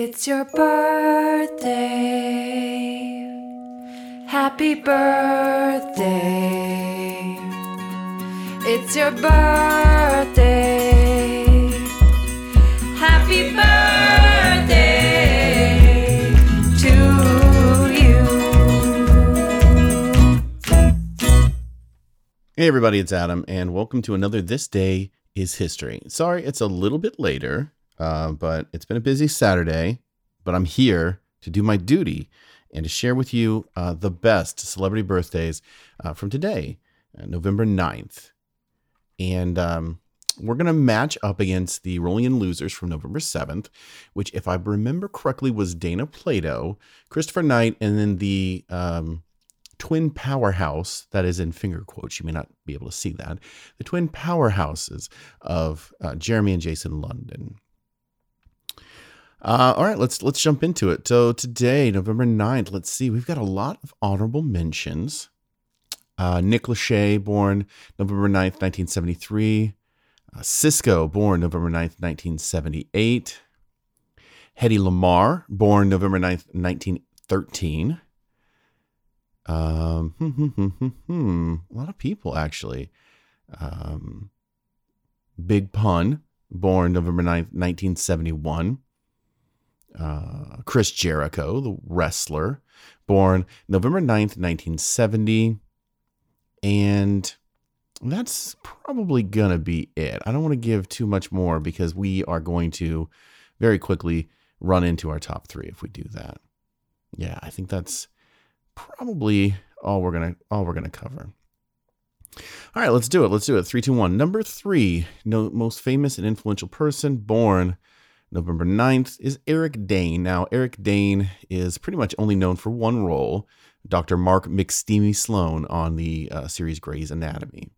It's your birthday. Happy birthday. It's your birthday. Happy birthday to you. Hey everybody, it's Adam, and welcome to another This Day is History. Sorry, it's a little bit later, uh, but it's been a busy Saturday, but I'm here to do my duty and to share with you uh, the best celebrity birthdays uh, from today, uh, November 9th. And um, we're going to match up against the Rolling in Losers from November 7th, which, if I remember correctly, was Dana Plato, Christopher Knight, and then the um, twin powerhouse that is in finger quotes. You may not be able to see that. The twin powerhouses of uh, Jeremy and Jason London. Uh, all right, let's let's jump into it. So today, November 9th, let's see, we've got a lot of honorable mentions. Uh, Nick Lachey, born November 9th, 1973. Uh, Sisqo, born November 9th, 1978. Hedy Lamarr, born November 9th, 1913. Um, hmm, hmm, hmm, hmm, hmm. a lot of people actually. Um, Big Pun, born November 9th, 1971. Uh, Chris Jericho, the wrestler, born November 9th, 1970. And that's probably going to be it. I don't want to give too much more because we are going to very quickly run into our top three if we do that. Yeah, I think that's probably all we're gonna all we're gonna cover. All right, let's do it. Let's do it. Three, two, one. Number three, no, most famous and influential person born November 9th is Eric Dane. Now, Eric Dane is pretty much only known for one role, Dr. Mark McSteamy Sloan on the uh, series Grey's Anatomy.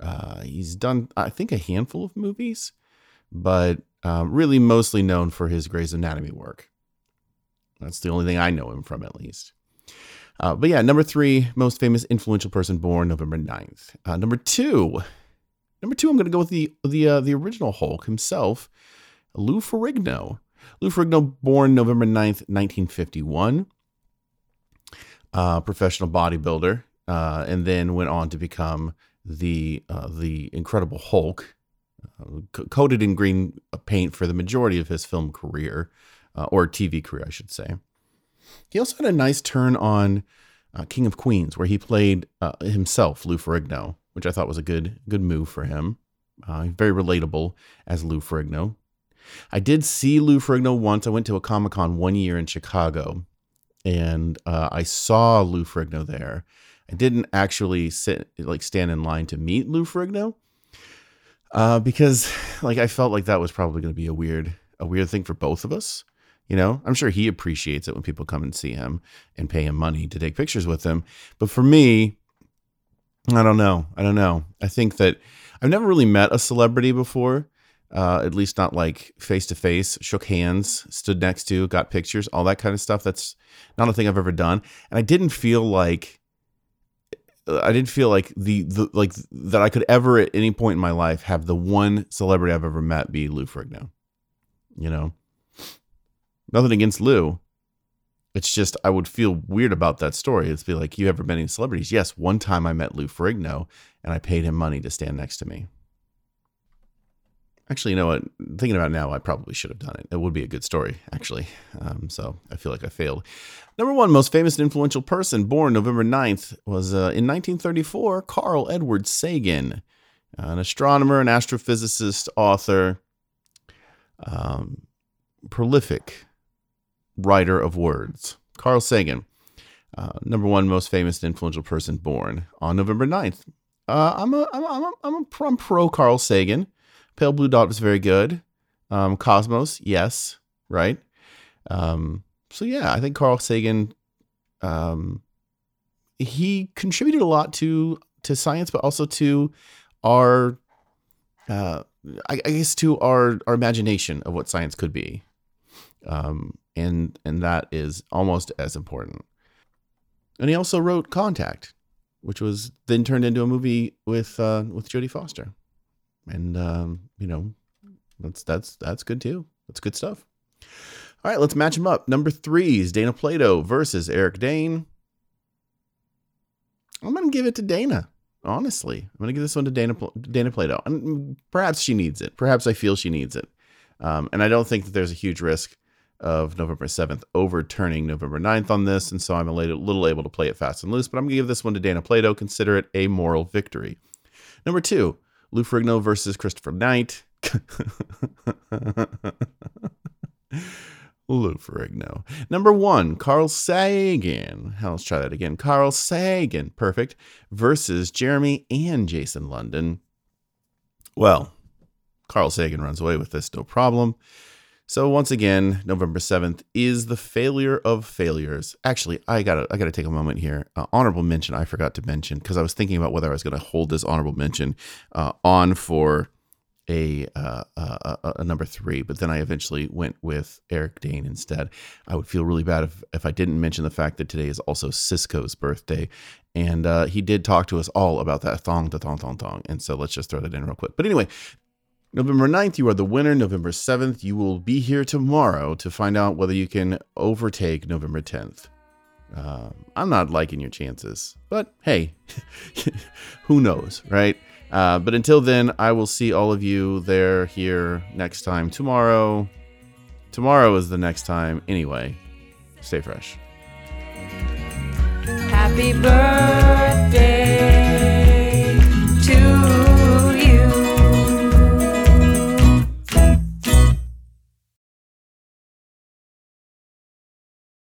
Uh, he's done, I think, a handful of movies, but um, really mostly known for his Grey's Anatomy work. That's the only thing I know him from, at least. Uh, but yeah, number three, most famous influential person born November 9th. Uh, number two, number two, I'm going to go with the the uh, the original Hulk himself, Lou Ferrigno. Lou Ferrigno, born November 9th, 1951, uh, professional bodybuilder, uh, and then went on to become the uh, the Incredible Hulk, uh, co- coated in green paint for the majority of his film career, uh, or TV career, I should say. He also had a nice turn on uh, King of Queens, where he played himself, Lou Ferrigno, which I thought was a good good move for him. Uh, very relatable as Lou Ferrigno. I did see Lou Ferrigno once. I went to a Comic Con one year in Chicago, and uh, I saw Lou Ferrigno there. I didn't actually sit like stand in line to meet Lou Ferrigno uh, because like I felt like that was probably going to be a weird a weird thing for both of us. You know, I'm sure he appreciates it when people come and see him and pay him money to take pictures with him. But for me, I don't know. I don't know. I think that I've never really met a celebrity before, uh, at least not like face to face, shook hands, stood next to, got pictures, all that kind of stuff. That's not a thing I've ever done. And I didn't feel like I didn't feel like the, the like that I could ever at any point in my life have the one celebrity I've ever met be Lou Ferrigno. You know, nothing against Lou. It's just I would feel weird about that story. It's be like, you ever met any celebrities? Yes, one time I met Lou Ferrigno and I paid him money to stand next to me. Actually, you know what? Thinking about it now, I probably should have done it. It would be a good story, actually. Um, so I feel like I failed. Number one most famous and influential person born November 9th was uh, in 1934, Carl Edward Sagan, an astronomer, an astrophysicist, author, um, prolific writer of words. Carl Sagan, uh, number one most famous and influential person born on November 9th. Uh, I'm a, I'm a, I'm a, I'm, a, I'm pro Carl Sagan. Pale Blue Dot was very good. Um, Cosmos, yes, right. Um, so yeah, I think Carl Sagan, um, he contributed a lot to to science, but also to our, uh, I, I guess, to our our imagination of what science could be. Um, and and that is almost as important. And he also wrote Contact, which was then turned into a movie with uh, with Jodie Foster, and um, you know that's that's that's good too. That's good stuff. All right, let's match them up. Number three is Dana Plato versus Eric Dane. I'm to give it to Dana. Honestly, I'm to give this one to Dana Dana Plato, and perhaps she needs it. Perhaps I feel she needs it, um, and I don't think that there's a huge risk of November 7th overturning November 9th on this, and so I'm a little able to play it fast and loose. But I'm to give this one to Dana Plato. Consider it a moral victory. Number two, Lou versus Christopher Knight. Lou Ferrigno. Number one, Carl Sagan. Hell, let's try that again. Carl Sagan, perfect, versus Jeremy and Jason London. Well, Carl Sagan runs away with this, no problem. So once again, November 7th is the failure of failures. Actually, I gotta I gotta take a moment here. Uh, honorable mention I forgot to mention because I was thinking about whether I was gonna hold this honorable mention uh, on for a, uh, a, a number three, but then I eventually went with Eric Dane instead. I would feel really bad if, if I didn't mention the fact that today is also Sisqo's birthday, and uh, he did talk to us all about that thong, da thong, thong, thong. And so let's just throw that in real quick. But anyway, November 9th, you are the winner. November 7th, you will be here tomorrow to find out whether you can overtake November 10th. Uh, I'm not liking your chances, but hey, who knows, right? Uh, but until then, I will see all of you there here next time tomorrow. Tomorrow is the next time. Anyway, stay fresh. Happy birthday.